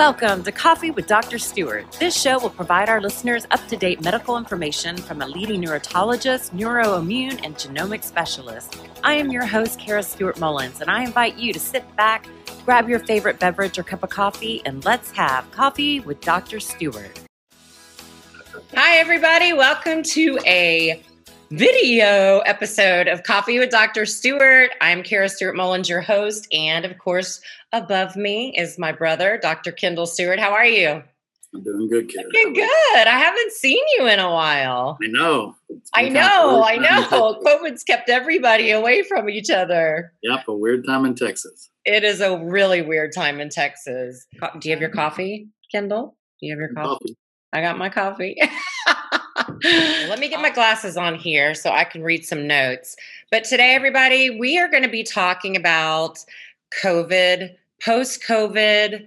Welcome to Coffee with Dr. Stewart. This show will provide our listeners up to date medical information from a leading neurologist, neuroimmune, and genomic specialist. I am your host, Kara Stewart Mullins, and I invite you to sit back, grab your favorite beverage or cup of coffee, and let's have coffee with Dr. Stewart. Hi, everybody. Welcome to a video episode of Coffee with Dr. Stewart. I'm Kara Stewart Mullins, your host. And of course, above me is my brother, Dr. Kendall Stewart. How are you? I'm doing good, Kara. Looking good. I haven't seen you in a while. I know. I know. I know. COVID's kept everybody away from each other. Yep, a weird time in Texas. It is a really weird time in Texas. Do you have your coffee, Kendall? Do you have your coffee? coffee. I got my coffee. Let me get my glasses on here so I can read some notes. But today, everybody, we are going to be talking about COVID, post COVID,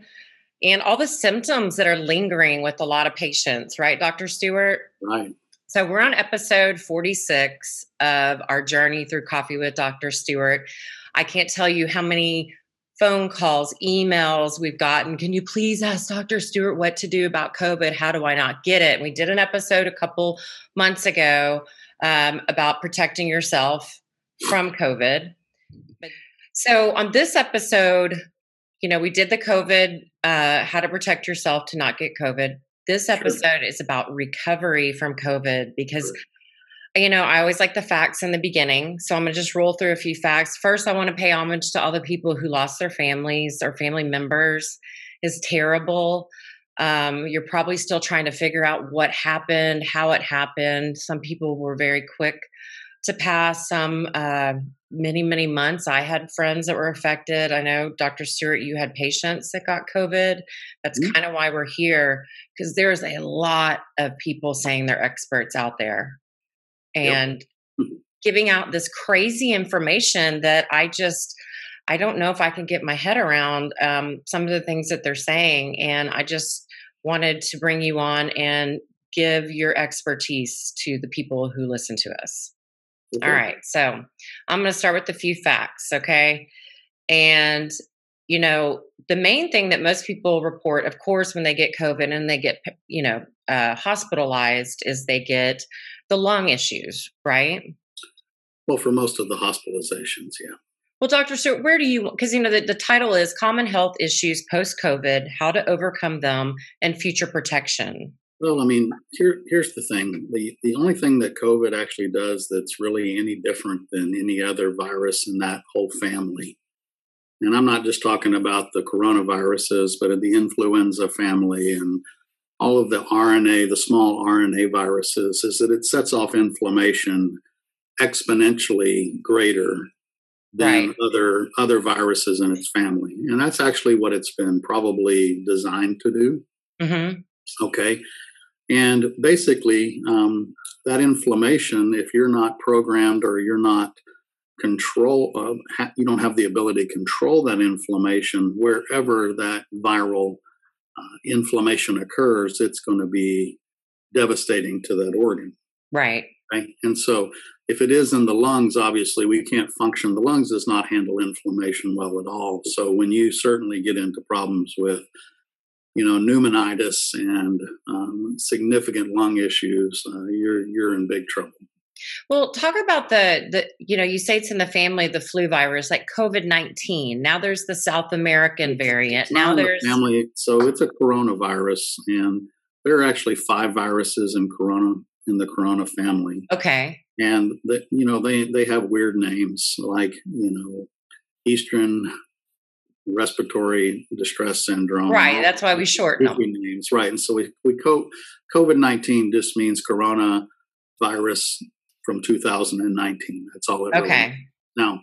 and all the symptoms that are lingering with a lot of patients, right, Dr. Stewart? Right. So, we're on episode 46 of our journey through Coffee with Dr. Stewart. I can't tell you how many phone calls, emails we've gotten. Can you please ask Dr. Stewart what to do about COVID? How do I not get it? we did an episode a couple months ago um, about protecting yourself from COVID. So on this episode, you know, we did the COVID, uh, how to protect yourself to not get COVID. This episode is about recovery from COVID because you know, I always like the facts in the beginning. So I'm going to just roll through a few facts. First, I want to pay homage to all the people who lost their families or family members. Is terrible. Um, you're probably still trying to figure out what happened, how it happened. Some people were very quick to pass. Some uh, many, many months. I had friends that were affected. I know, Dr. Stewart, you had patients that got COVID. That's mm-hmm. kind of why we're here because there's a lot of people saying they're experts out there and yep. giving out this crazy information that I just I don't know if I can get my head around um, some of the things that they're saying, and I just wanted to bring you on and give your expertise to the people who listen to us. Okay. All right, so I'm going to start with a few facts, okay? And you know, the main thing that most people report, of course, when they get COVID and they get, you know, uh, hospitalized, is they get the lung issues, right? Well, for most of the hospitalizations, yeah. Well, Dr. Stewart, where do you, because you know, the, the title is Common Health Issues Post COVID How to Overcome Them and Future Protection. Well, I mean, here, here's the thing. The, the only thing that COVID actually does that's really any different than any other virus in that whole family, and I'm not just talking about the coronaviruses, but in the influenza family and all of the RNA, the small RNA viruses, is that it sets off inflammation exponentially greater than right. other other viruses in its family, and that's actually what it's been probably designed to do. Mm-hmm. Okay, and basically, um, that inflammation, if you're not programmed or you're not control, ha- you don't have the ability to control that inflammation wherever that viral uh, inflammation occurs, it's going to be devastating to that organ. Right. Right. And so, if it is in the lungs, obviously we can't function. The lungs does not handle inflammation well at all. So when you certainly get into problems with, you know, pneumonitis and um, significant lung issues, uh, you're you're in big trouble. Well, talk about the the you know you say it's in the family of the flu virus like COVID nineteen. Now there's the South American variant. now there's the family. So it's a coronavirus, and there are actually five viruses in corona in the corona family. Okay. And the, you know they they have weird names like you know Eastern respiratory distress syndrome. Right. That's why we shorten them. names. Right. And so we we COVID nineteen just means corona virus from 2019. That's all it Okay. Really now,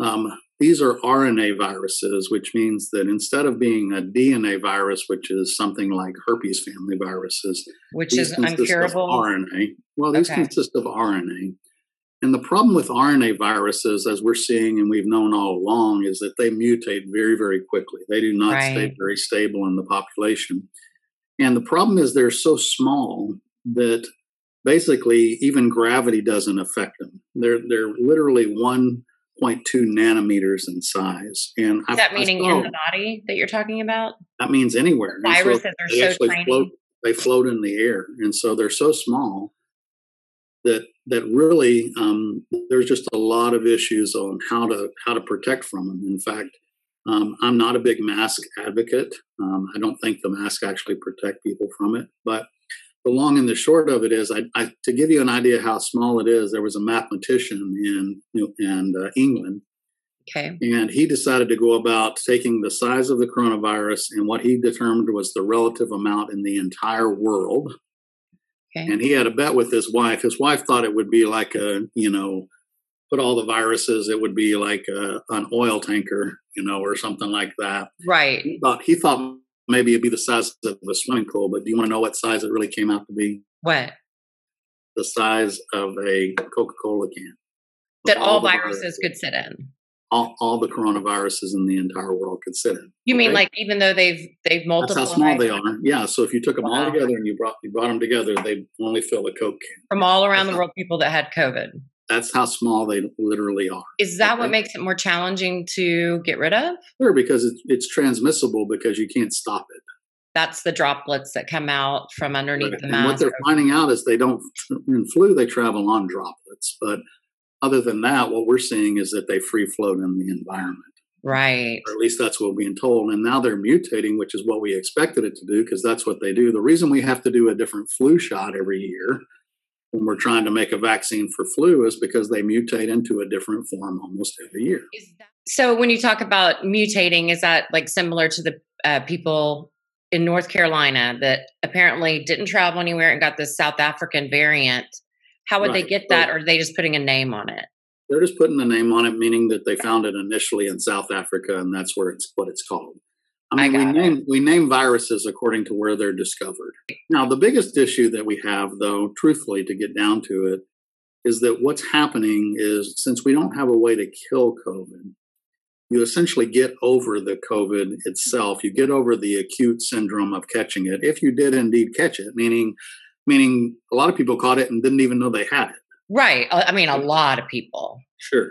um, these are RNA viruses, which means that instead of being a DNA virus, which is something like herpes family viruses, which is uncurable RNA. Well, these okay. consist of RNA. And the problem with RNA viruses, as we're seeing and we've known all along, is that they mutate very, very quickly. They do not right. stay very stable in the population. And the problem is they're so small that basically even gravity doesn't affect them. They're they're literally one point two nanometers in size. And Is that I, meaning I saw, in the body that you're talking about? That means anywhere. Viruses so are so tiny. Float, they float in the air, and so they're so small that that really um, there's just a lot of issues on how to how to protect from them. In fact, um, I'm not a big mask advocate. Um, I don't think the mask actually protect people from it. But the long and the short of it is, I, I, to give you an idea how small it is, there was a mathematician in in uh, England, okay, and he decided to go about taking the size of the coronavirus and what he determined was the relative amount in the entire world. Okay. And he had a bet with his wife. His wife thought it would be like a, you know, put all the viruses, it would be like a, an oil tanker, you know, or something like that. Right. But he thought maybe it'd be the size of a swimming pool, but do you want to know what size it really came out to be? What? The size of a Coca Cola can. That all, all viruses viruses. could sit in. All, all, the coronaviruses in the entire world could sit in. You mean like even though they've they've multiplied? That's how small they are. Yeah. So if you took them wow. all together and you brought you brought them together, they only fill a Coke can. From all around That's the world, people that had COVID that's how small they literally are. Is that okay? what makes it more challenging to get rid of? Sure, because it's, it's transmissible because you can't stop it. That's the droplets that come out from underneath right. the mask. And what they're finding out is they don't, in flu, they travel on droplets. But other than that, what we're seeing is that they free float in the environment. Right. Or at least that's what we're being told. And now they're mutating, which is what we expected it to do because that's what they do. The reason we have to do a different flu shot every year when we're trying to make a vaccine for flu is because they mutate into a different form almost every year. So when you talk about mutating, is that like similar to the uh, people in North Carolina that apparently didn't travel anywhere and got this South African variant? How would right. they get that, or are they just putting a name on it? They're just putting a name on it, meaning that they found it initially in South Africa, and that's where it's what it's called. I mean, I we name we name viruses according to where they're discovered. Now, the biggest issue that we have, though, truthfully, to get down to it, is that what's happening is since we don't have a way to kill COVID, you essentially get over the COVID itself. You get over the acute syndrome of catching it, if you did indeed catch it, meaning meaning a lot of people caught it and didn't even know they had it. Right. I mean, a lot of people. Sure.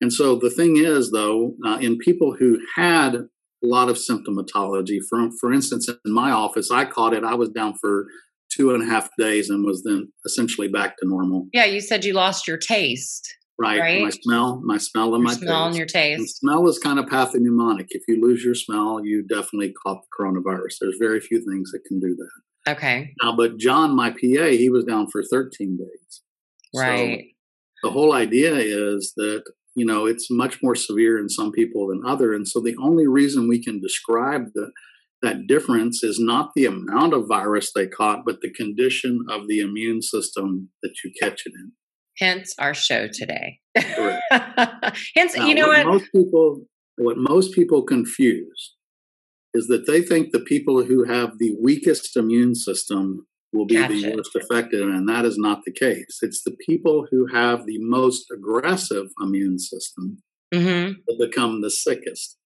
And so the thing is, though, uh, in people who had a lot of symptomatology. For, for instance, in my office, I caught it. I was down for two and a half days and was then essentially back to normal. Yeah, you said you lost your taste. Right. right? My smell, my smell and your my smell taste. and your taste. And smell is kind of pathognomonic. If you lose your smell, you definitely caught the coronavirus. There's very few things that can do that. Okay. Now, but John, my PA, he was down for 13 days. Right. So the whole idea is that you know it's much more severe in some people than other and so the only reason we can describe the, that difference is not the amount of virus they caught but the condition of the immune system that you catch it in. Hence our show today. Hence now, you know what, what? most people what most people confuse is that they think the people who have the weakest immune system will be gotcha. the worst affected, and that is not the case. It's the people who have the most aggressive immune system mm-hmm. that become the sickest.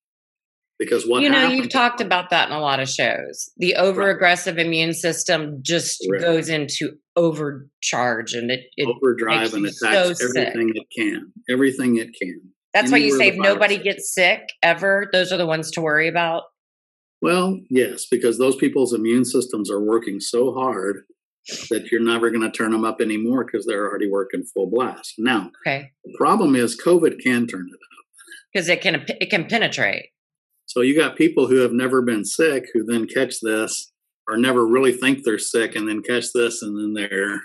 Because what you know, you've talked about that in a lot of shows. The over aggressive right. immune system just right. goes into overcharge and it, it overdrive and attacks so everything sick. it can. Everything it can. That's Anywhere why you say if nobody gets sick ever, those are the ones to worry about. Well, yes, because those people's immune systems are working so hard that you're never going to turn them up anymore because they're already working full blast. Now, okay. the problem is COVID can turn it up because it can it can penetrate. So you got people who have never been sick who then catch this or never really think they're sick and then catch this and then they're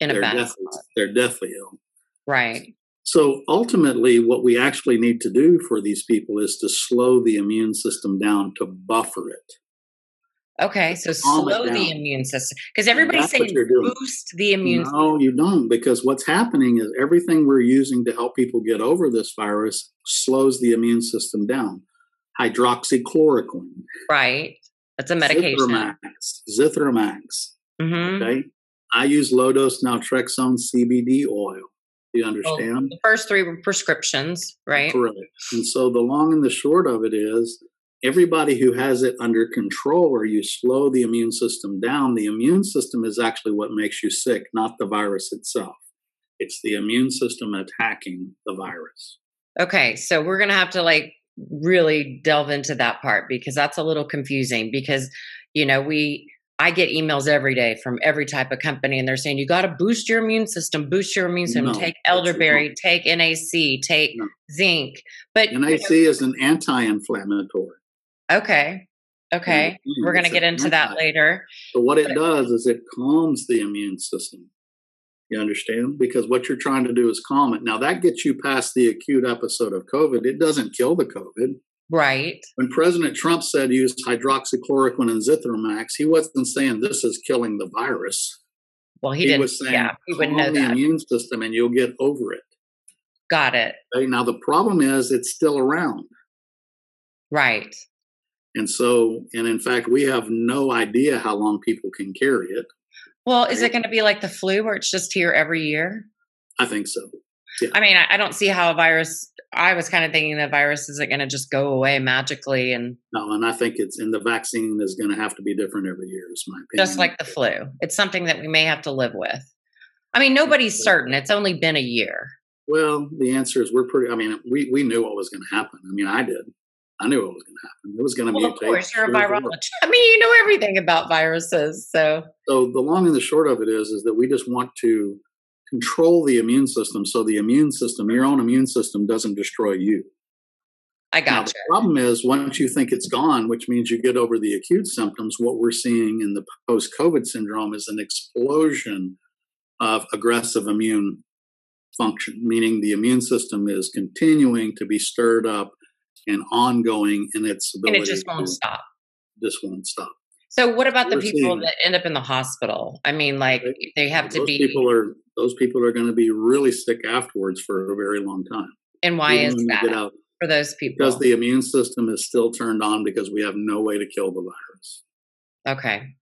in a they're bad deathly, they're deathly ill. Right. So ultimately, what we actually need to do for these people is to slow the immune system down to buffer it. Okay, so slow the immune system because everybody's saying boost the immune. No, you don't, because what's happening is everything we're using to help people get over this virus slows the immune system down. Hydroxychloroquine, right? That's a medication. Zithromax, Zithromax. Mm-hmm. Okay, I use low dose naltrexone CBD oil. You understand? Well, the first three were prescriptions, right? Correct. And so the long and the short of it is everybody who has it under control or you slow the immune system down, the immune system is actually what makes you sick, not the virus itself. It's the immune system attacking the virus. Okay, so we're gonna have to like really delve into that part because that's a little confusing because you know we I get emails every day from every type of company, and they're saying you got to boost your immune system, boost your immune system, No, take elderberry, take NAC, take No. zinc. But you know, NAC is an anti-inflammatory. okay, okay, Mm, we're gonna get an into that later. But what it But- does is it calms the immune system. You understand? Because what you're trying to do is calm it. Now that gets you past the acute episode of COVID. It doesn't kill the COVID. Right? When President Trump said use hydroxychloroquine and Zithromax, he wasn't saying this is killing the virus. Well, he, He, didn't. was saying yeah, he wouldn't know the that. immune system and you'll get over it. Got it. Okay? Now the problem is it's still around. Right. And so, and in fact, we have no idea how long people can carry it. Well, is it going to be like the flu where it's just here every year? I think so. I mean, I, I don't see how a virus. I was kind of thinking the virus isn't going to just go away magically and No, and I think it's and the vaccine is going to have to be different every year. Is my opinion. just like the flu. It's something that we may have to live with. I mean, nobody's certain. It's only been a year. Well, the answer is we're pretty. I mean, we we knew what was going to happen. I mean, I did. I knew what was going to happen. It was going to Well, of course, you're a virologist. I mean, you know everything about viruses. So, So the long and the short of it is, is that we just want to control the immune system, so the immune system, your own immune system, doesn't destroy you. I Now, got the problem is once you think it's gone, which means you get over the acute symptoms, what we're seeing in the post COVID syndrome is an explosion of aggressive immune function, meaning the immune system is continuing to be stirred up and ongoing in its ability. And it just won't to stop. this won't stop. So, what about the We're people seeing- that end up in the hospital? I mean, like, Right. they have to those be. people are those people are going to be really sick afterwards for a very long time. and why Even is that out, for those people? because the immune system is still turned on because we have no way to kill the virus. Okay.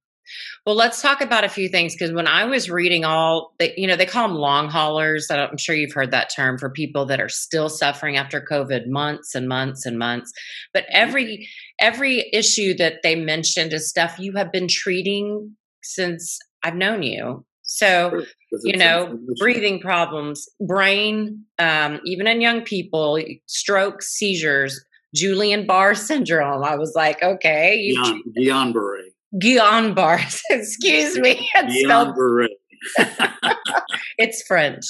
Well, let's talk about a few things because when I was reading all, they, you know, they call them long haulers. I'm sure you've heard that term for people that are still suffering after COVID, months and months and months. But every every issue that they mentioned is stuff you have been treating since I've known you. So you know, breathing problems, brain, um, even in young people, strokes, seizures, Julian Barr syndrome. I was like, okay, you Guillain Barre. Guillain Barre. Excuse me. It's spelled, it's French.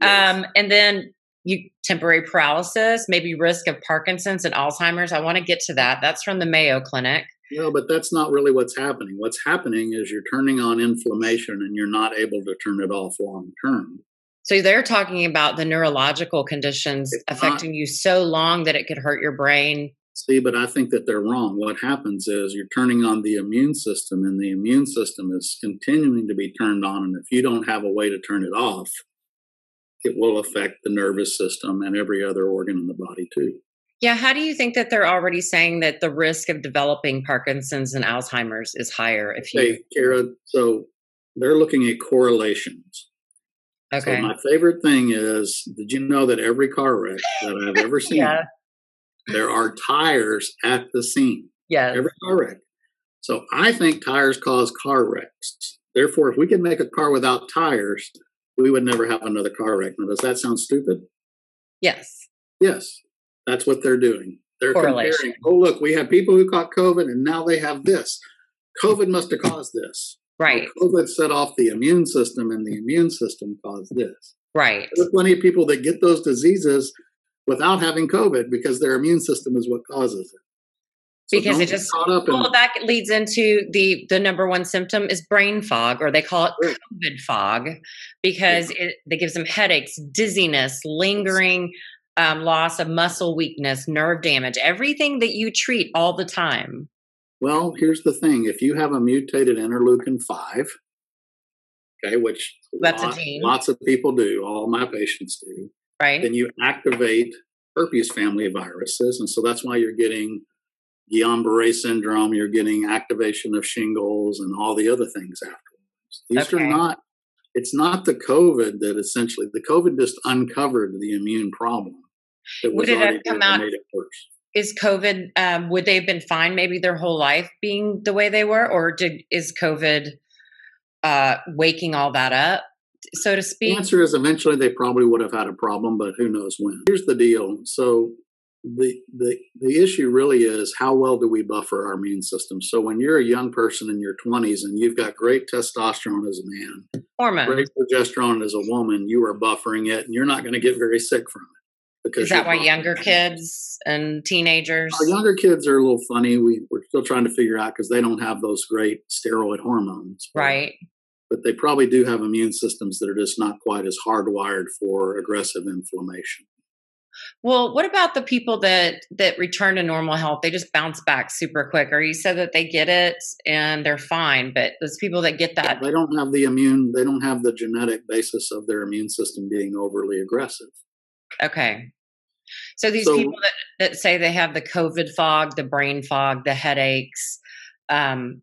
Yes. Um, and then you temporary paralysis, maybe risk of Parkinson's and Alzheimer's. I want to get to that. That's from the Mayo Clinic. No, but that's not really what's happening. What's happening is you're turning on inflammation and you're not able to turn it off long term. So they're talking about the neurological conditions It's not- affecting you so long that it could hurt your brain. See, but I think that they're wrong. What happens is you're turning on the immune system, and the immune system is continuing to be turned on. And if you don't have a way to turn it off, it will affect the nervous system and every other organ in the body too. Yeah, how do you think that they're already saying that the risk of developing Parkinson's and Alzheimer's is higher if you Hey, Kara, so they're looking at correlations. Okay. So my favorite thing is, did you know that every car wreck that I've ever seen, Yeah. There are tires at the scene? yeah. Every car wreck. So I think tires cause car wrecks. Therefore, if we could make a car without tires, we would never have another car wreck. Now, does that sound stupid? yes. Yes, that's what they're doing. They're comparing. Oh, look, we have people who caught COVID, and now they have this. COVID must have caused this. Right. COVID set off the immune system, and the immune system caused this. Right. There's plenty of people that get those diseases without having COVID because their immune system is what causes it. So Because it just- caught up in Well, that leads into the the number one symptom is brain fog, or they call it Right. COVID fog, because it, it gives them headaches, dizziness, lingering um, loss of muscle weakness, nerve damage, everything that you treat all the time. Well, here's the thing: if you have a mutated interleukin five, okay, which That's a lot- gene. lots of people do, all my patients do, Right. then you activate herpes family viruses, and so that's why you're getting Guillain-Barré syndrome. You're getting activation of shingles and all the other things afterwards. These Okay. are not. It's not the COVID that essentially the COVID just uncovered the immune problem. That Would it have come out- made it worse. is COVID? Um, would they have been fine maybe their whole life being the way they were, or did is COVID uh, waking all that up? So to speak? The answer is eventually they probably would have had a problem, but who knows when. Here's the deal. So the the the issue really is how well do we buffer our immune system? So when you're a young person in your 20s and you've got great testosterone as a man, hormone, great progesterone as a woman, you are buffering it, and you're not going to get very sick from it. Because is that why younger kids and teenagers? Our younger kids are a little funny. We we're still trying to figure out because they don't have those great steroid hormones, right? But they probably do have immune systems that are just not quite as hardwired for aggressive inflammation. Well, what about the people that that return to normal health? They just bounce back super quick. Or you said that they get it and they're fine, but those people that get that they don't have the immune, they don't have the genetic basis of their immune system being overly aggressive. Okay. So these so, people that, that say they have the COVID fog, the brain fog, the headaches, um,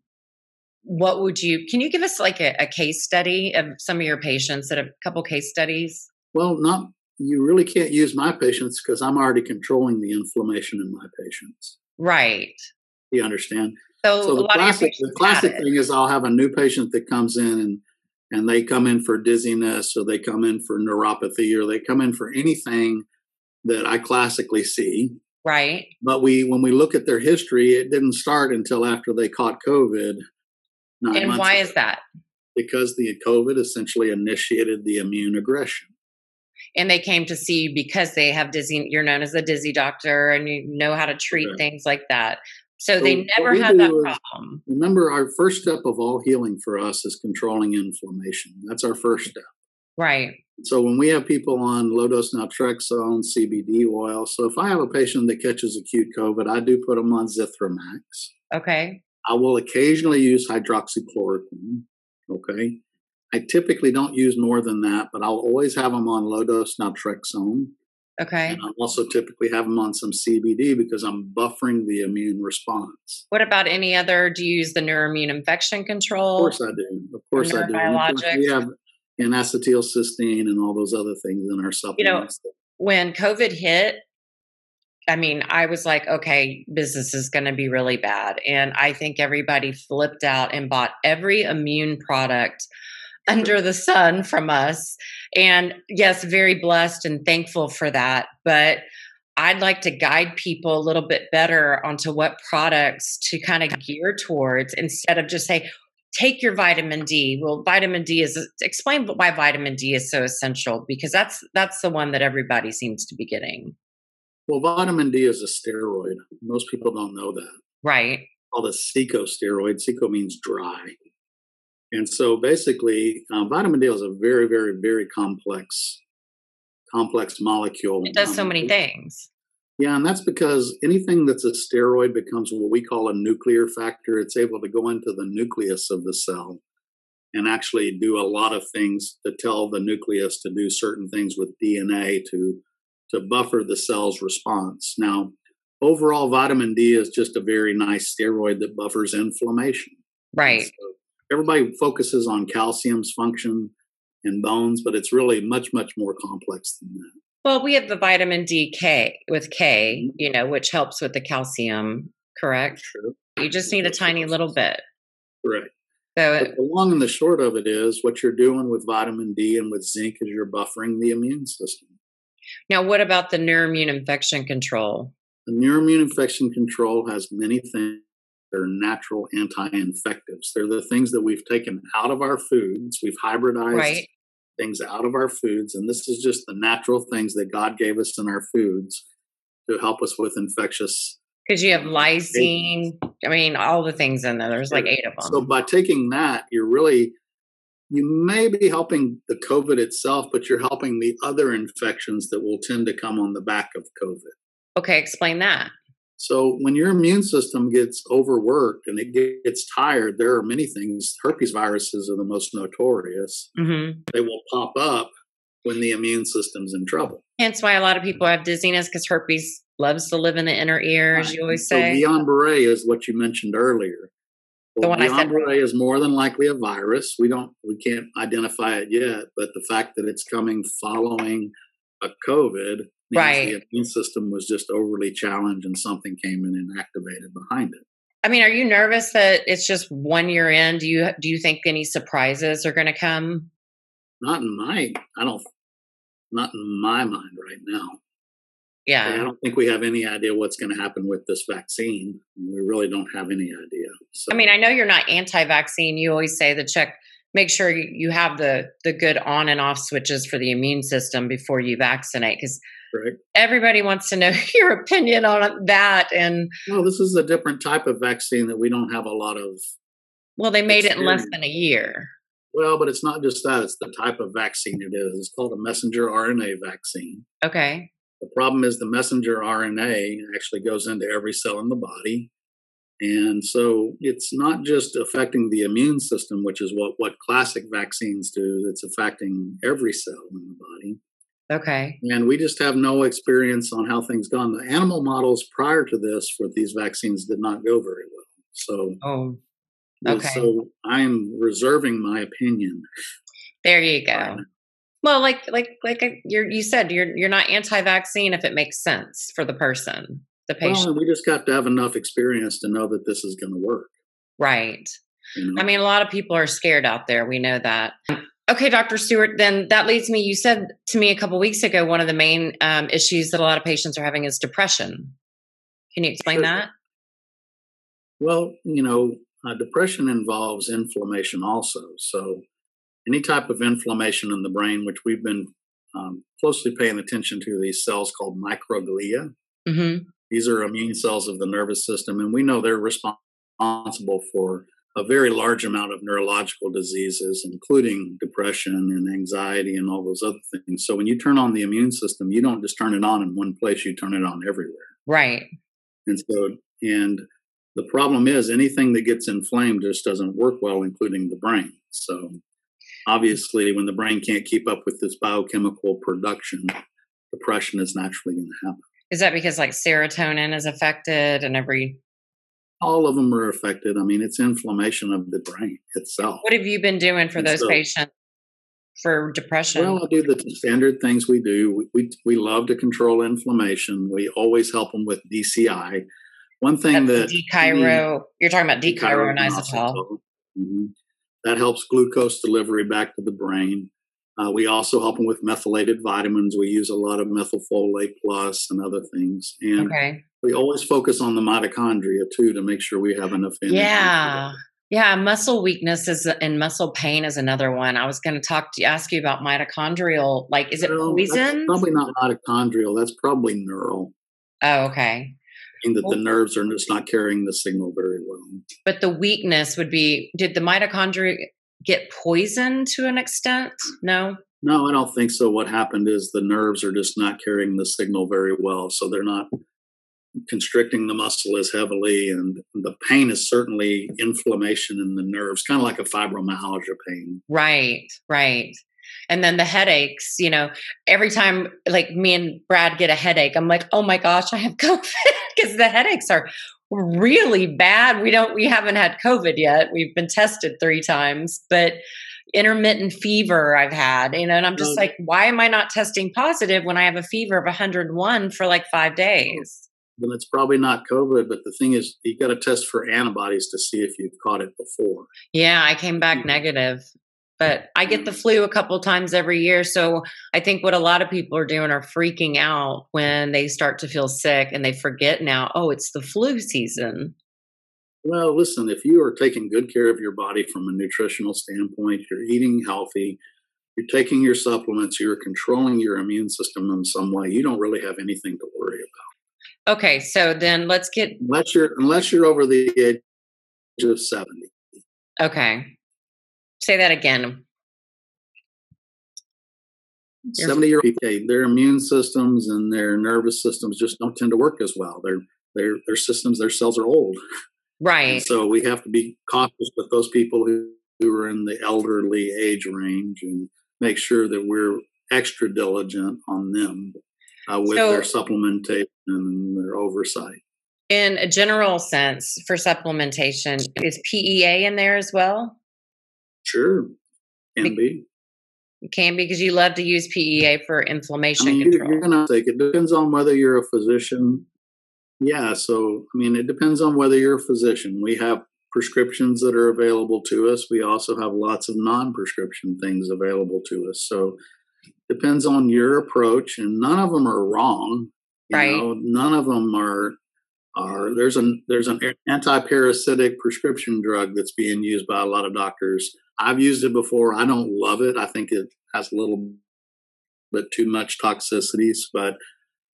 what would you can you give us like a, a case study of some of your patients that have a couple case studies? Well, not you really can't use my patients because I'm already controlling the inflammation in my patients. Right. You understand? So, so the classic, the classic thing is I'll have a new patient that comes in and and they come in for dizziness or they come in for neuropathy or they come in for anything that I classically see. Right. But we when we look at their history, it didn't start until after they caught COVID. And why ago. is that? Because the COVID essentially initiated the immune aggression. And they came to see you because they have dizzy. You're known as a dizzy doctor, and you know how to treat things like that. So, so they never had that problem. Remember, our first step of all healing for us is controlling inflammation. That's our first step. Right. So when we have people on low dose naltrexone, CBD oil, so if I have a patient that catches acute COVID, I do put them on Zithromax. Okay. I will occasionally use hydroxychloroquine. Okay. I typically don't use more than that, but I'll always have them on low dose naltrexone. Okay. And I'll also typically have them on some CBD because I'm buffering the immune response. What about any other? Do you use the neuroimmune infection control? Of course I do. Of course I do. Biologics. We have N-acetylcysteine and all those other things in our supplements. You know, when COVID hit, I mean, I was like, okay, business is going to be really bad. And I think everybody flipped out and bought every immune product under the sun from us. And yes, very blessed and thankful for that. But I'd like to guide people a little bit better onto what products to kind of gear towards instead of just say, take your vitamin D. Well, vitamin D is explain why vitamin D is so essential because that's that's the one that everybody seems to be getting. Well, vitamin D is a steroid. Most people don't know that. Right. Called a steroid. Seco means dry. And so basically, um, vitamin D is a very, very, very complex, complex molecule. It does so many things. Yeah, and that's because anything that's a steroid becomes what we call a nuclear factor. It's able to go into the nucleus of the cell and actually do a lot of things to tell the nucleus to do certain things with DNA to to buffer the cell's response. Now, overall vitamin D is just a very nice steroid that buffers inflammation. Right. So everybody focuses on calcium's function in bones, but it's really much much more complex than that. Well, we have the vitamin D K with K, mm-hmm. you know, which helps with the calcium, correct? True. You just need a tiny little bit. Right. So but the long and the short of it is what you're doing with vitamin D and with zinc is you're buffering the immune system. Now, what about the neuroimmune infection control? The neuroimmune infection control has many things that are natural anti-infectives. They're the things that we've taken out of our foods. We've hybridized right things out of our foods. And this is just the natural things that God gave us in our foods to help us with infectious. Because you have lysine, I mean, all the things in there. There's like eight of them. So by taking that, you're really, you may be helping the COVID itself, but you're helping the other infections that will tend to come on the back of COVID. Okay, explain that. So when your immune system gets overworked and it gets tired, there are many things. Herpes viruses are the most notorious. Mm-hmm. They will pop up when the immune system's in trouble. Hence why a lot of people have dizziness because herpes loves to live in the inner ear, as you always say. So Guillain-Barré is what you mentioned earlier. Well, the one Guillain-Barré is more than likely a virus. We don't, we can't identify it yet, but the fact that it's coming following a COVID right. the immune system was just overly challenged and something came in and activated behind it. I mean, are you nervous that it's just one year in? Do you do you think any surprises are going to come? Not in my, I don't, not in my mind right now. Yeah. I don't think we have any idea what's going to happen with this vaccine. We really don't have any idea. So. I mean, I know you're not anti-vaccine. You always say the check, make sure you have the the good on and off switches for the immune system before you vaccinate, because right. everybody wants to know your opinion on that. And well, this is a different type of vaccine that we don't have a lot of. Well, they made experience. it in less than a year. Well, but it's not just that; it's the type of vaccine it is. It's called a messenger RNA vaccine. Okay. The problem is the messenger RNA actually goes into every cell in the body. And so it's not just affecting the immune system, which is what, what classic vaccines do, it's affecting every cell in the body. Okay. And we just have no experience on how things gone. The animal models prior to this for these vaccines did not go very well. So, oh, okay. So I'm reserving my opinion. There you go. Well, like like like you you said, you're you're not anti-vaccine if it makes sense for the person, the patient. Well, we just got to have enough experience to know that this is going to work. Right. You know? I mean, a lot of people are scared out there. We know that. Okay, Dr. Stewart. Then that leads me. You said to me a couple weeks ago one of the main um, issues that a lot of patients are having is depression. Can you explain sure. that? Well, you know, uh, depression involves inflammation also. So any type of inflammation in the brain, which we've been um, closely paying attention to these cells called microglia. Mm-hmm. These are immune cells of the nervous system, and we know they're responsible for a very large amount of neurological diseases, including depression and anxiety and all those other things. So when you turn on the immune system, you don't just turn it on in one place, you turn it on everywhere. Right. And so, and the problem is anything that gets inflamed just doesn't work well, including the brain. So obviously, when the brain can't keep up with this biochemical production, depression is naturally going to happen. Is that because like serotonin is affected and every? All of them are affected. I mean, it's inflammation of the brain itself. What have you been doing for and those so, patients for depression? Well, I do the standard things we do. We, we, we love to control inflammation. We always help them with DCI. One thing That's that D-chiro, you're talking about D-chiroinositol. Mm-hmm. That helps glucose delivery back to the brain. Uh, we also help them with methylated vitamins. We use a lot of methylfolate plus and other things. And okay. we always focus on the mitochondria too to make sure we have enough energy. Yeah. Yeah, muscle weakness is and muscle pain is another one. I was going to talk to ask you about mitochondrial. Like, is it no, poison? Probably not mitochondrial. That's probably neural. Oh, okay that the nerves are just not carrying the signal very well. But the weakness would be did the mitochondria get poisoned to an extent? No? No, I don't think so. What happened is the nerves are just not carrying the signal very well. So they're not constricting the muscle as heavily. And the pain is certainly inflammation in the nerves, kind of like a fibromyalgia pain. Right, right and then the headaches you know every time like me and brad get a headache i'm like oh my gosh i have covid because the headaches are really bad. We don't we haven't had covid yet. We've been tested three times but intermittent fever i've had you know and i'm just like why am i not testing positive when i have a fever of 101 for like five days? then it's probably not covid but the thing is you got to test for antibodies to see if you've caught it before. Yeah i came back negative but I get the flu a couple times every year. So I think what a lot of people are doing are freaking out when they start to feel sick and they forget now, oh, it's the flu season. Well, listen, if you are taking good care of your body from a nutritional standpoint, you're eating healthy, you're taking your supplements, you're controlling your immune system in some way, you don't really have anything to worry about. Okay, so then let's get unless you're unless you're over the age of 70. Okay. Say that again. 70 year old people, their immune systems and their nervous systems just don't tend to work as well. Their their their systems, their cells are old. Right. And so we have to be cautious with those people who, who are in the elderly age range and make sure that we're extra diligent on them uh, with so, their supplementation and their oversight. In a general sense, for supplementation, is PEA in there as well? Sure, can be. It can be because you love to use PEA for inflammation I mean, control. You're, you're going to take it. Depends on whether you're a physician. Yeah, so I mean, it depends on whether you're a physician. We have prescriptions that are available to us. We also have lots of non-prescription things available to us. So depends on your approach, and none of them are wrong. You Right. know, none of them are are there's an there's an anti-parasitic prescription drug that's being used by a lot of doctors. I've used it before. I don't love it. I think it has a little bit too much toxicities, but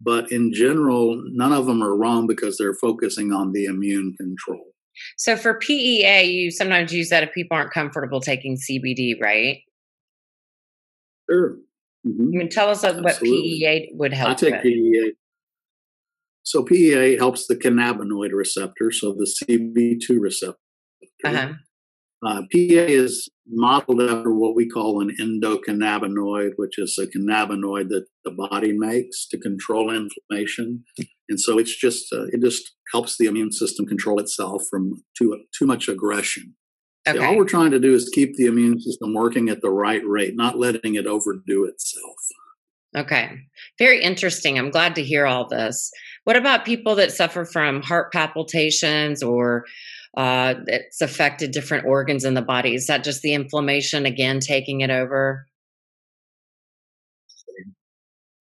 but in general, none of them are wrong because they're focusing on the immune control. So for PEA, you sometimes use that if people aren't comfortable taking CBD, right? Sure. Mhm. I mean, tell us what Absolutely. PEA would help I take with. PEA. So PEA helps the cannabinoid receptor, so the CB2 receptor. Uh-huh. Uh, PEA is modeled after what we call an endocannabinoid, which is a cannabinoid that the body makes to control inflammation. And so it's just uh, it just helps the immune system control itself from too too much aggression. Okay. all we're trying to do is keep the immune system working at the right rate, not letting it overdo itself. Okay. Very interesting. I'm glad to hear all this. What about people that suffer from heart palpitations or uh, it's affected different organs in the body? Is that just the inflammation again taking it over?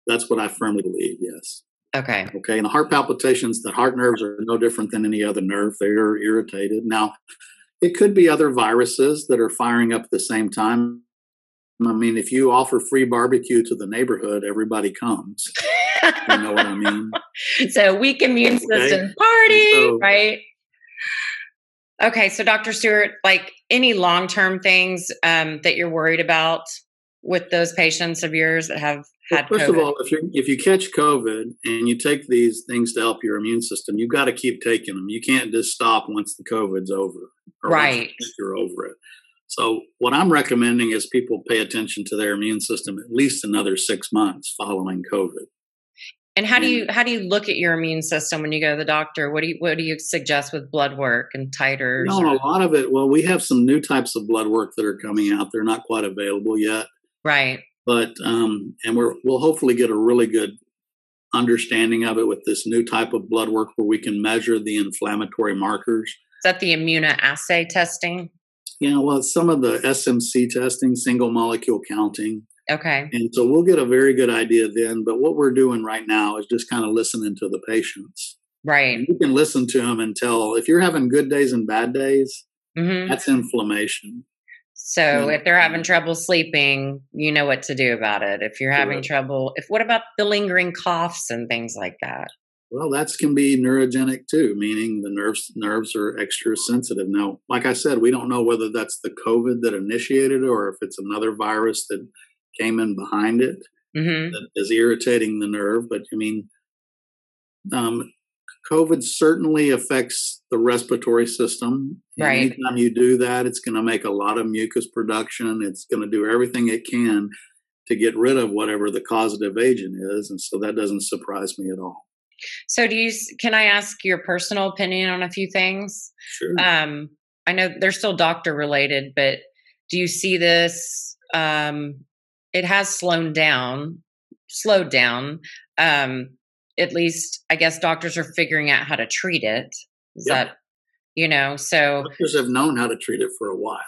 That's what I firmly believe. Yes. Okay. Okay. And the heart palpitations, the heart nerves are no different than any other nerve. They are irritated. Now, it could be other viruses that are firing up at the same time. I mean, if you offer free barbecue to the neighborhood, everybody comes. You know what I mean? so weak immune Okay. system party, so- right? Okay, so Dr. Stewart, like any long-term things um, that you're worried about with those patients of yours that have Well, had first COVID? of all, if you if you catch COVID and you take these things to help your immune system, you've got to keep taking them. You can't just stop once the COVID's over, Right. You're over it. So what I'm recommending is people pay attention to their immune system at least another six months following COVID. and how do you how do you look at your immune system when you go to the doctor? What do you what do you suggest with blood work and titers? No, or- a lot of it. Well, we have some new types of blood work that are coming out. They're not quite available yet, right. but um, and we're we'll hopefully get a really good understanding of it with this new type of blood work where we can measure the inflammatory markers. Is that the immunoassay testing? Yeah, well, some of the SMC testing, single molecule counting, Okay. and so we'll get a very good idea then. But what we're doing right now is just kind of listening to the patients. Right. You can listen to them and tell if you're having good days and bad days, hmm that's inflammation. So if they're having trouble sleeping, you know what to do about it. If you're having Correct. trouble, if what about the lingering coughs and things like that? Well, that can be neurogenic too, meaning the nerves nerves are extra sensitive. Now, like I said, we don't know whether that's the COVID that initiated it or if it's another virus that came in behind it hmm that is irritating the nerve. But I mean, um, COVID certainly affects the respiratory system. Right. Anytime you do that, it's going to make a lot of mucus production. It's going to do everything it can to get rid of whatever the causative agent is, and so that doesn't surprise me at all. So do you? Can I ask your personal opinion on a few things? Sure. Um, I know they're still doctor related, but do you see this? Um, it has slowed down, slowed down. Um, at least, I guess doctors are figuring out how to treat it. Is Yeah. that, you know, so Doctors have known how to treat it for a while.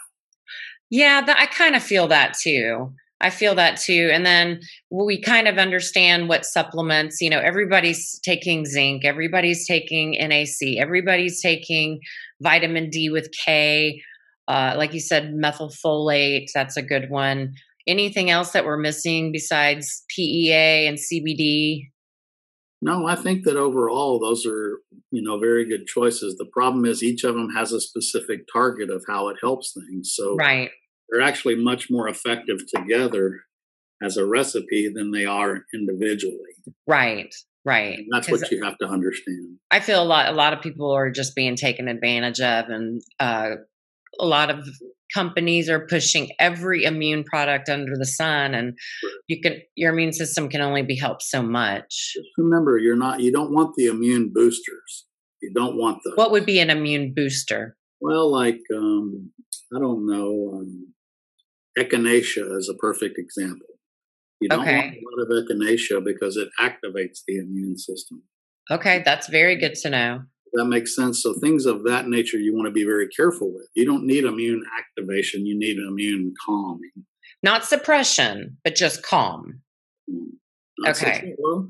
yeah, that, I kind of feel that too. I feel that too. And then we kind of understand what supplements, you know, everybody's taking zinc, everybody's taking NAC, everybody's taking vitamin D with K. Uh, like you said, methylfolate, that's a good one. Anything else that we're missing besides PEA and CBD? No, I think that overall those are, you know, very good choices. The problem is each of them has a specific target of how it helps things. So Right. They're actually much more effective together as a recipe than they are individually. Right. Right. And that's what you have to understand. I feel a lot a lot of people are just being taken advantage of and uh, a lot of companies are pushing every immune product under the sun and you can your immune system can only be helped so much. Just remember, you're not, you don't want the immune boosters. You don't want those. What would be an immune booster? Well, like, um, I don't know, um, echinacea is a perfect example. You don't want a lot of echinacea because it activates the immune system. Okay, that's very good to know. That makes sense. So things of that nature you want to be very careful with. You don't need immune activation. You need immune calming. Not suppression, but just calm. Mm. Not Okay. well,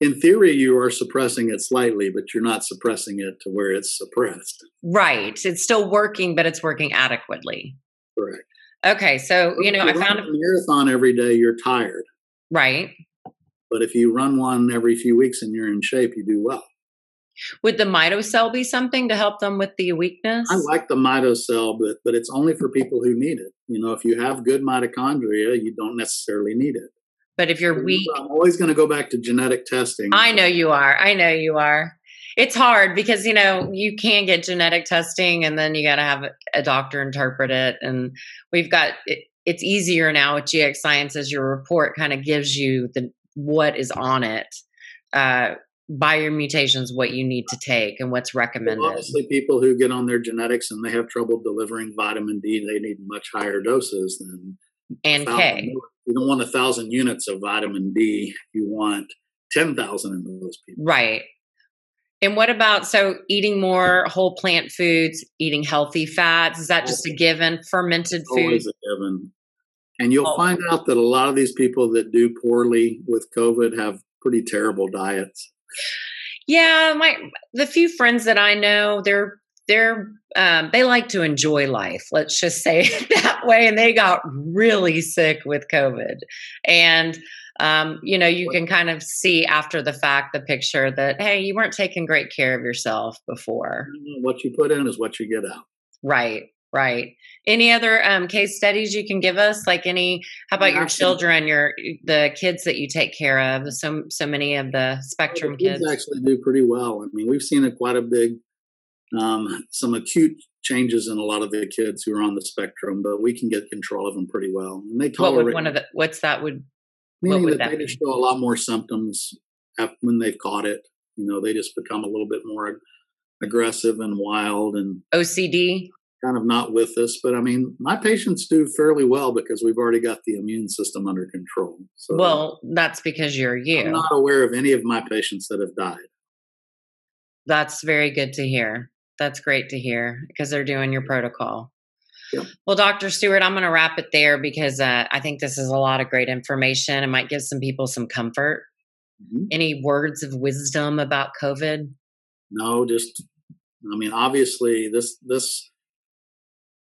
in theory, you are suppressing it slightly, but you're not suppressing it to where it's suppressed. Right. It's still working, but it's working adequately. Correct. Okay. So, you know, If I found a marathon every day. You're tired, right. but if you run one every few weeks and you're in shape, you do well. Would the mitocell be something to help them with the weakness? I like the mitocell, but but it's only for people who need it. You know, if you have good mitochondria, you don't necessarily need it. but if you're weak, I'm always going to go back to genetic testing. I know you are. I know you are. It's hard because you know you can get genetic testing, and then you got to have a- doctor interpret it. And we've got it, it's easier now with GX Sciences. Your report kind of gives you the what is on it uh, by your mutations, what you need to take, and what's recommended. Obviously, people who get on their genetics and they have trouble delivering vitamin D, they need much higher doses than And K. You don't want a thousand units of vitamin D. You want ten thousand in those people. Right. And what about so eating more whole plant foods, eating healthy fats? Is that just a given? Fermented Always a given. And you'll Oh. find out that a lot of these people that do poorly with COVID have pretty terrible diets. Yeah, my the few friends that I know, they're they're um, they like to enjoy life. Let's just say it that way. And they got really sick with COVID, and um, you know you can kind of see after the fact the picture that hey, you weren't taking great care of yourself before. What you put in is what you get out. Right, right. Any other um, case studies you can give us? Like any? How about your children, your the kids that you take care of? So so many of the spectrum The kids kids. actually do pretty well. I mean, we've seen a quite a big, um, some acute changes in a lot of the kids who are on the spectrum, but we can get control of them pretty well. And they What would one of the? What's that? Would meaning would that, that they show a lot more symptoms when they've caught it. You know, they just become a little bit more aggressive and wild and OCD? kind of not with us. But I mean, my patients do fairly well because we've already got the immune system under control. So Well, that's because you're you. I'm not aware of any of my patients that have died. That's very good to hear. That's great to hear because they're doing your protocol. Yep. Well, Dr. Stewart, I'm going to wrap it there because uh, I think this is a lot of great information. It might give some people some comfort. Mhm. Any words of wisdom about COVID? No, just I mean, obviously this this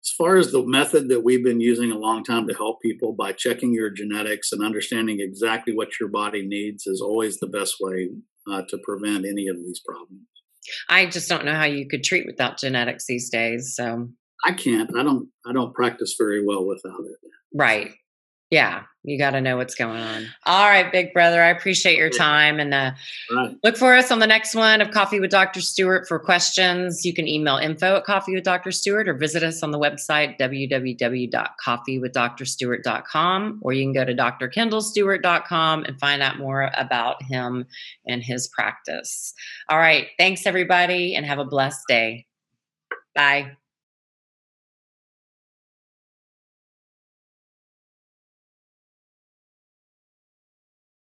as far as the method that we've been using a long time to help people by checking your genetics and understanding exactly what your body needs is always the best way uh, to prevent any of these problems. I just don't know how you could treat without genetics these days. So, I can't. I don't. I don't practice very well without it. right. Yeah. You got to know what's going on. All right, big brother. I appreciate your time and uh, Right. Look for us on the next one of Coffee with Dr. Stewart for questions. You can email info at Coffee with Dr. Stewart or visit us on the website www.coffeewithdrstewart.com or you can go to drkendallstewart.com and find out more about him and his practice. All right. Thanks, everybody, and have a blessed day. Bye.